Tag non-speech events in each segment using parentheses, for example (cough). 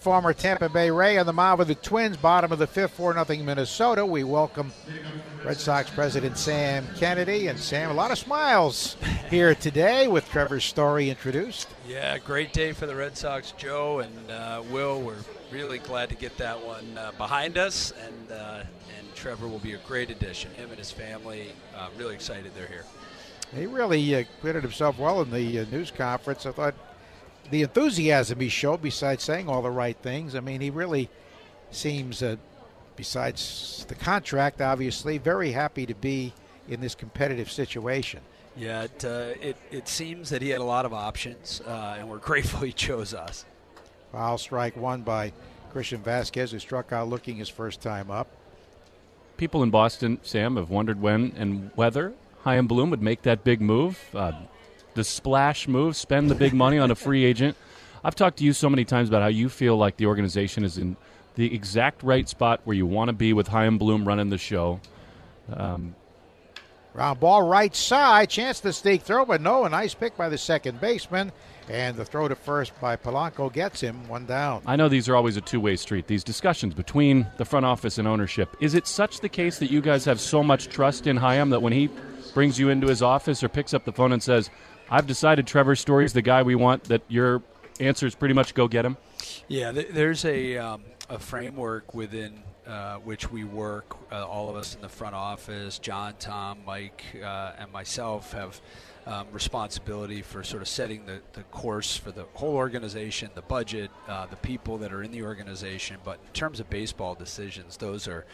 Former Tampa Bay Ray on the mound with the Twins, bottom of the fifth, 4 0 Minnesota. We welcome Red Sox President Sam Kennedy. And Sam, a lot of smiles here today with Trevor's Story introduced. Yeah, great day for the Red Sox, Joe and uh, Will. We're really glad to get that one uh, behind us, and uh, and Trevor will be a great addition. Him and his family, uh, really excited they're here. He really uh, acquitted himself well in the uh, news conference. I thought the enthusiasm he showed, besides saying all the right things, I mean, he really seems, uh, besides the contract, obviously, very happy to be in this competitive situation. Yeah, it, uh, it, it seems that he had a lot of options, uh, and we're (laughs) grateful he chose us. Foul strike one by Christian Vasquez, who struck out looking his first time up. People in Boston, Sam, have wondered when and whether Chaim Bloom would make that big move. Uh, the splash move, spend the big money on a free agent. I've talked to you so many times about how you feel like the organization is in the exact right spot where you want to be with Chaim Bloom running the show. Um, Round ball right side, chance to sneak throw, but no, a nice pick by the second baseman. And the throw to first by Polanco gets him one down. I know these are always a two way street, these discussions between the front office and ownership. Is it such the case that you guys have so much trust in Chaim that when he brings you into his office or picks up the phone and says, I've decided Trevor Story's the guy we want, that your answer is pretty much go get him? Yeah, th- there's a, um, a framework within uh, which we work. Uh, all of us in the front office, John, Tom, Mike, uh, and myself have um, responsibility for sort of setting the, the course for the whole organization, the budget, uh, the people that are in the organization. But in terms of baseball decisions, those are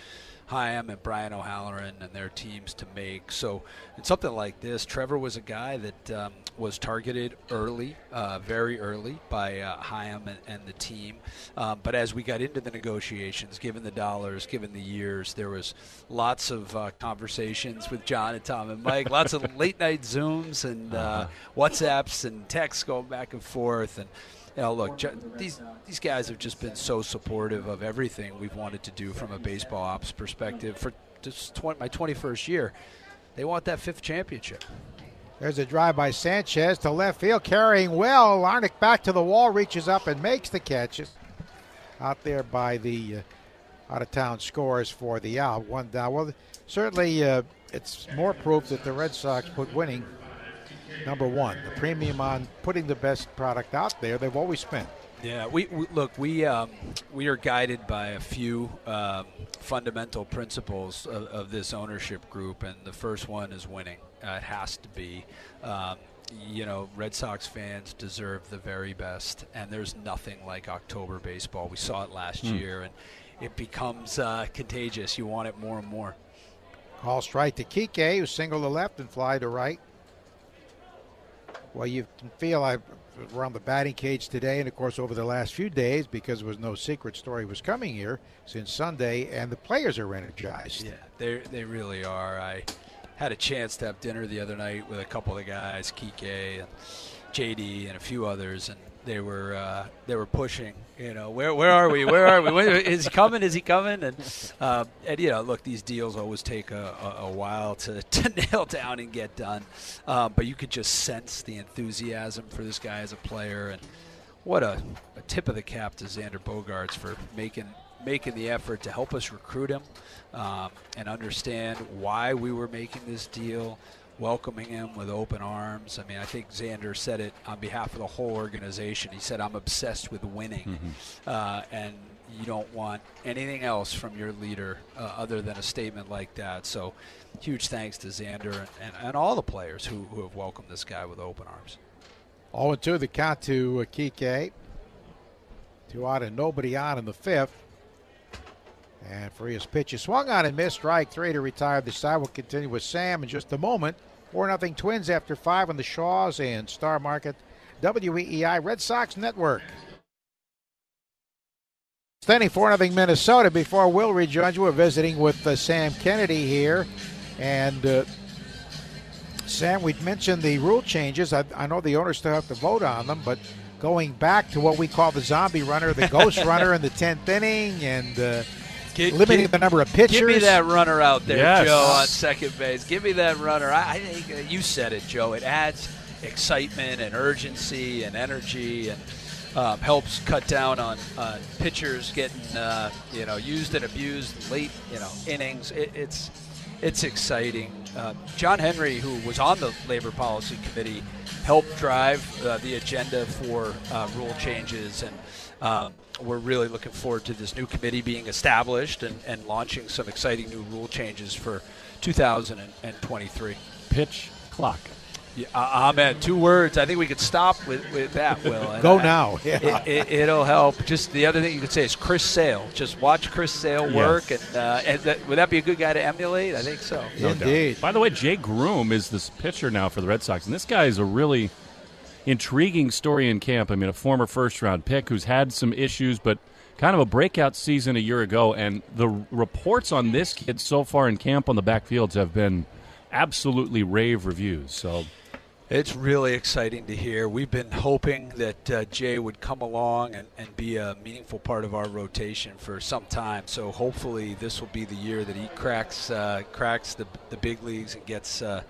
Chaim and Brian O'Halloran and their teams to make. So, in something like this, Trevor was a guy that um, was targeted early, uh, very early, by uh, Chaim and, and, the team. Um, but as we got into the negotiations, given the dollars, given the years, there was lots of uh, conversations with John and Tom and Mike, lots of (laughs) late night Zooms and uh, uh-huh. WhatsApps and texts going back and forth. And you know, look, these these guys have just been so supportive of everything we've wanted to do from a baseball ops perspective for just 20, my 21st year. They want that fifth championship. There's a drive by Sanchez to left field, carrying well. Larnach back to the wall, reaches up and makes the catches. Out there by the uh, out of town scores for the out. One down. Well, certainly uh, it's more proof that the Red Sox put winning number one. The premium on putting the best product out there, they've always spent. Yeah, we, we look. We um, we are guided by a few um, fundamental principles of, of, this ownership group, and the first one is winning. Uh, it has to be. Um, you know, Red Sox fans deserve the very best, and there's nothing like October baseball. We saw it last mm. year, and it becomes uh, contagious. You want it more and more. Call strike to Kike, who single to left and fly to right. Well, you feel I around the batting cage today, and of course over the last few days, because there was no secret story was coming here since Sunday, and the players are energized. Yeah, they they really are. I had a chance to have dinner the other night with a couple of the guys, Kike and JD, and a few others, and they were uh, they were pushing. You know, where where are we? Where are we? When, is he coming? Is he coming? And uh, and you know, look, these deals always take a, a, a while to, (laughs) to nail down and get done. Um, but you could just sense the enthusiasm for this guy as a player, and what a, a tip of the cap to Xander Bogaerts for making making the effort to help us recruit him um, and understand why we were making this deal welcoming him with open arms. I mean, I think Xander said it on behalf of the whole organization. He said, "I'm obsessed with winning," mm-hmm. uh, and you don't want anything else from your leader uh, other than a statement like that. So, huge thanks to Xander and, and, and all the players who, who, have welcomed this guy with open arms. 0 2 the count to uh, Kike. Two out and nobody on in the fifth. And for his pitch is swung on and missed. Strike three to retire the side. We'll continue with Sam in just a moment. 4 0 Twins after five on the Shaws and Star Market WEEI Red Sox Network. Standing 4 0 Minnesota. Before Will rejoins you, we're visiting with uh, Sam Kennedy here. And uh, Sam, we'd mentioned the rule changes. I, I, know the owners still have to vote on them, but going back to what we call the zombie runner, the ghost (laughs) runner in the 10th inning, and uh, get, limiting get, the number of pitchers. Give me that runner out there, yes. Joe, on second base. Give me that runner. I, I think uh, you said it, Joe. It adds excitement and urgency and energy and um, helps cut down on, on pitchers getting uh, you know used and abused late you know innings. It, it's it's exciting. Uh, John Henry, who was on the Labor Policy Committee, helped drive uh, the agenda for uh, rule changes, and um, we're really looking forward to this new committee being established and, and launching some exciting new rule changes for 2023. Pitch clock. Yeah, uh, amen. Two words. I think we could stop with, with that, Will. (laughs) Go I, now. (laughs) Yeah. It, will it, help. Just the other thing you could say is Chris Sale. Just watch Chris Sale work. Yes. And, uh, and that, would that be a good guy to emulate? I think so. No Indeed. Doubt. By the way, Jay Groome is this pitcher now for the Red Sox. And this guy is a really intriguing story in camp. I mean, a former first round pick who's had some issues, but kind of a breakout season a year ago. And the reports on this kid so far in camp on the backfields have been absolutely rave reviews. So it's really exciting to hear. We've been hoping that uh, Jay would come along and, and be a meaningful part of our rotation for some time. So hopefully this will be the year that he cracks uh, cracks the, the big leagues and gets uh,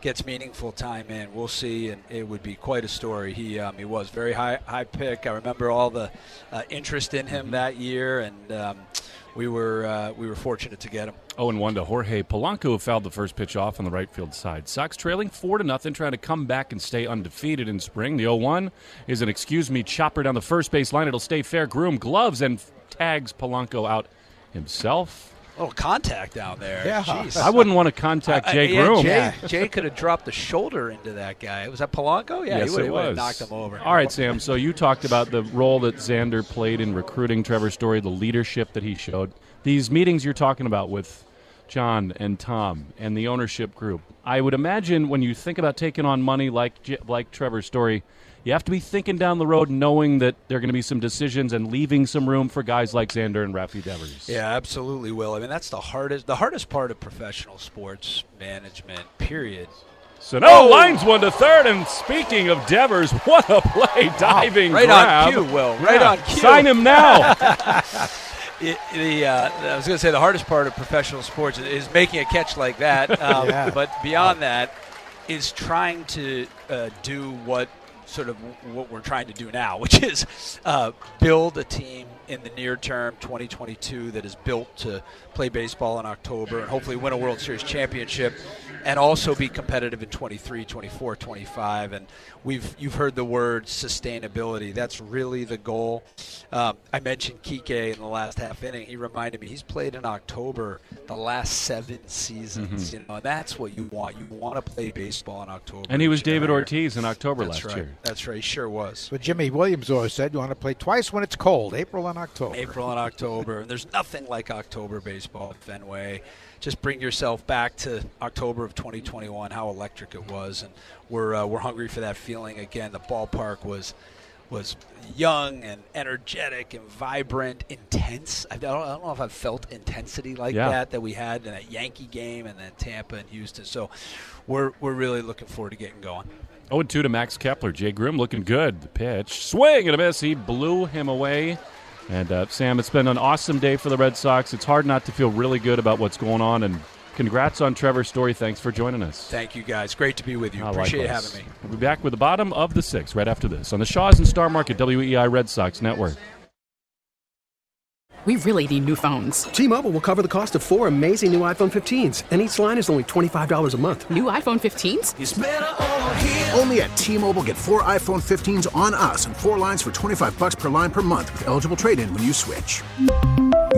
gets meaningful time in. We'll see, and it would be quite a story. He um, he was very high high pick. I remember all the uh, interest in him that year, and um, we were uh, we were fortunate to get him. Oh, and one to Jorge Polanco, who fouled the first pitch off on the right field side. Sox trailing four to nothing, trying to come back and stay undefeated in spring. The 0-1 is an excuse me chopper down the first base line. It'll stay fair. Groome gloves and tags Polanco out himself. Oh, contact down there. Yeah, Jeez. I wouldn't want to contact Jay uh, Groome. Yeah, Jay, Jay could have dropped the shoulder into that guy. Was that Polanco? Yeah, yes, he would have knocked him over. All right, Sam. So you talked about the role that Xander played in recruiting Trevor Story, the leadership that he showed these meetings you're talking about with John and Tom and the ownership group. I would imagine when you think about taking on money like like Trevor's story, you have to be thinking down the road, knowing that there are going to be some decisions and leaving some room for guys like Xander and Rafi Devers. Yeah, absolutely, Will. I mean, that's the hardest the hardest part of professional sports management. Period. So no oh. lines one to third. And speaking of Devers, what a play! Diving right grab. on cue, Will. Right yeah. on cue. Sign him now. (laughs) (laughs) it, the uh, I was going to say the hardest part of professional sports is making a catch like that. (laughs) Um, yeah. But beyond that, is trying to uh, do what sort of what we're trying to do now, (laughs) which is uh, build a team in the near term, 2022, that is built to play baseball in October and hopefully win a World Series championship and also be competitive in 23, 24, 25. And we've you've heard the word sustainability. That's really the goal. Um, I mentioned Kike in the last half inning. He reminded me he's played in October the last seven seasons. Mm-hmm. You know, and that's what you want. You want to play baseball in October. And he was David Ortiz in October that's last right. year. That's right. He sure was. But Jimy Williams always said you want to play twice when it's cold, April and October. April and October. and there's nothing like October baseball at Fenway just bring yourself back to October of 2021, how electric it was, and we're uh, we're hungry for that feeling again. The ballpark was was young and energetic and vibrant, intense. I don't, I don't know if I've felt intensity like yeah. that that we had in that Yankee game and then Tampa and Houston. So we're we're really looking forward to getting going. 0 2 to Max Kepler. Jay Groome looking good. The pitch. Swing and a miss. He blew him away. And uh, Sam, it's been an awesome day for the Red Sox. It's hard not to feel really good about what's going on. And congrats on Trevor's story. Thanks for joining us. Thank you, guys. Great to be with you. Appreciate likewise. having me. We'll be back with the bottom of the six right after this on the Shaw's and Star Market WEEI Red Sox Network. We really need new phones. T-Mobile will cover the cost of four amazing new iPhone 15s, and each line is only $25 a month. New iPhone 15s? Only at T-Mobile get four iPhone 15s on us and four lines for 25 bucks per line per month with eligible trade-in when you switch.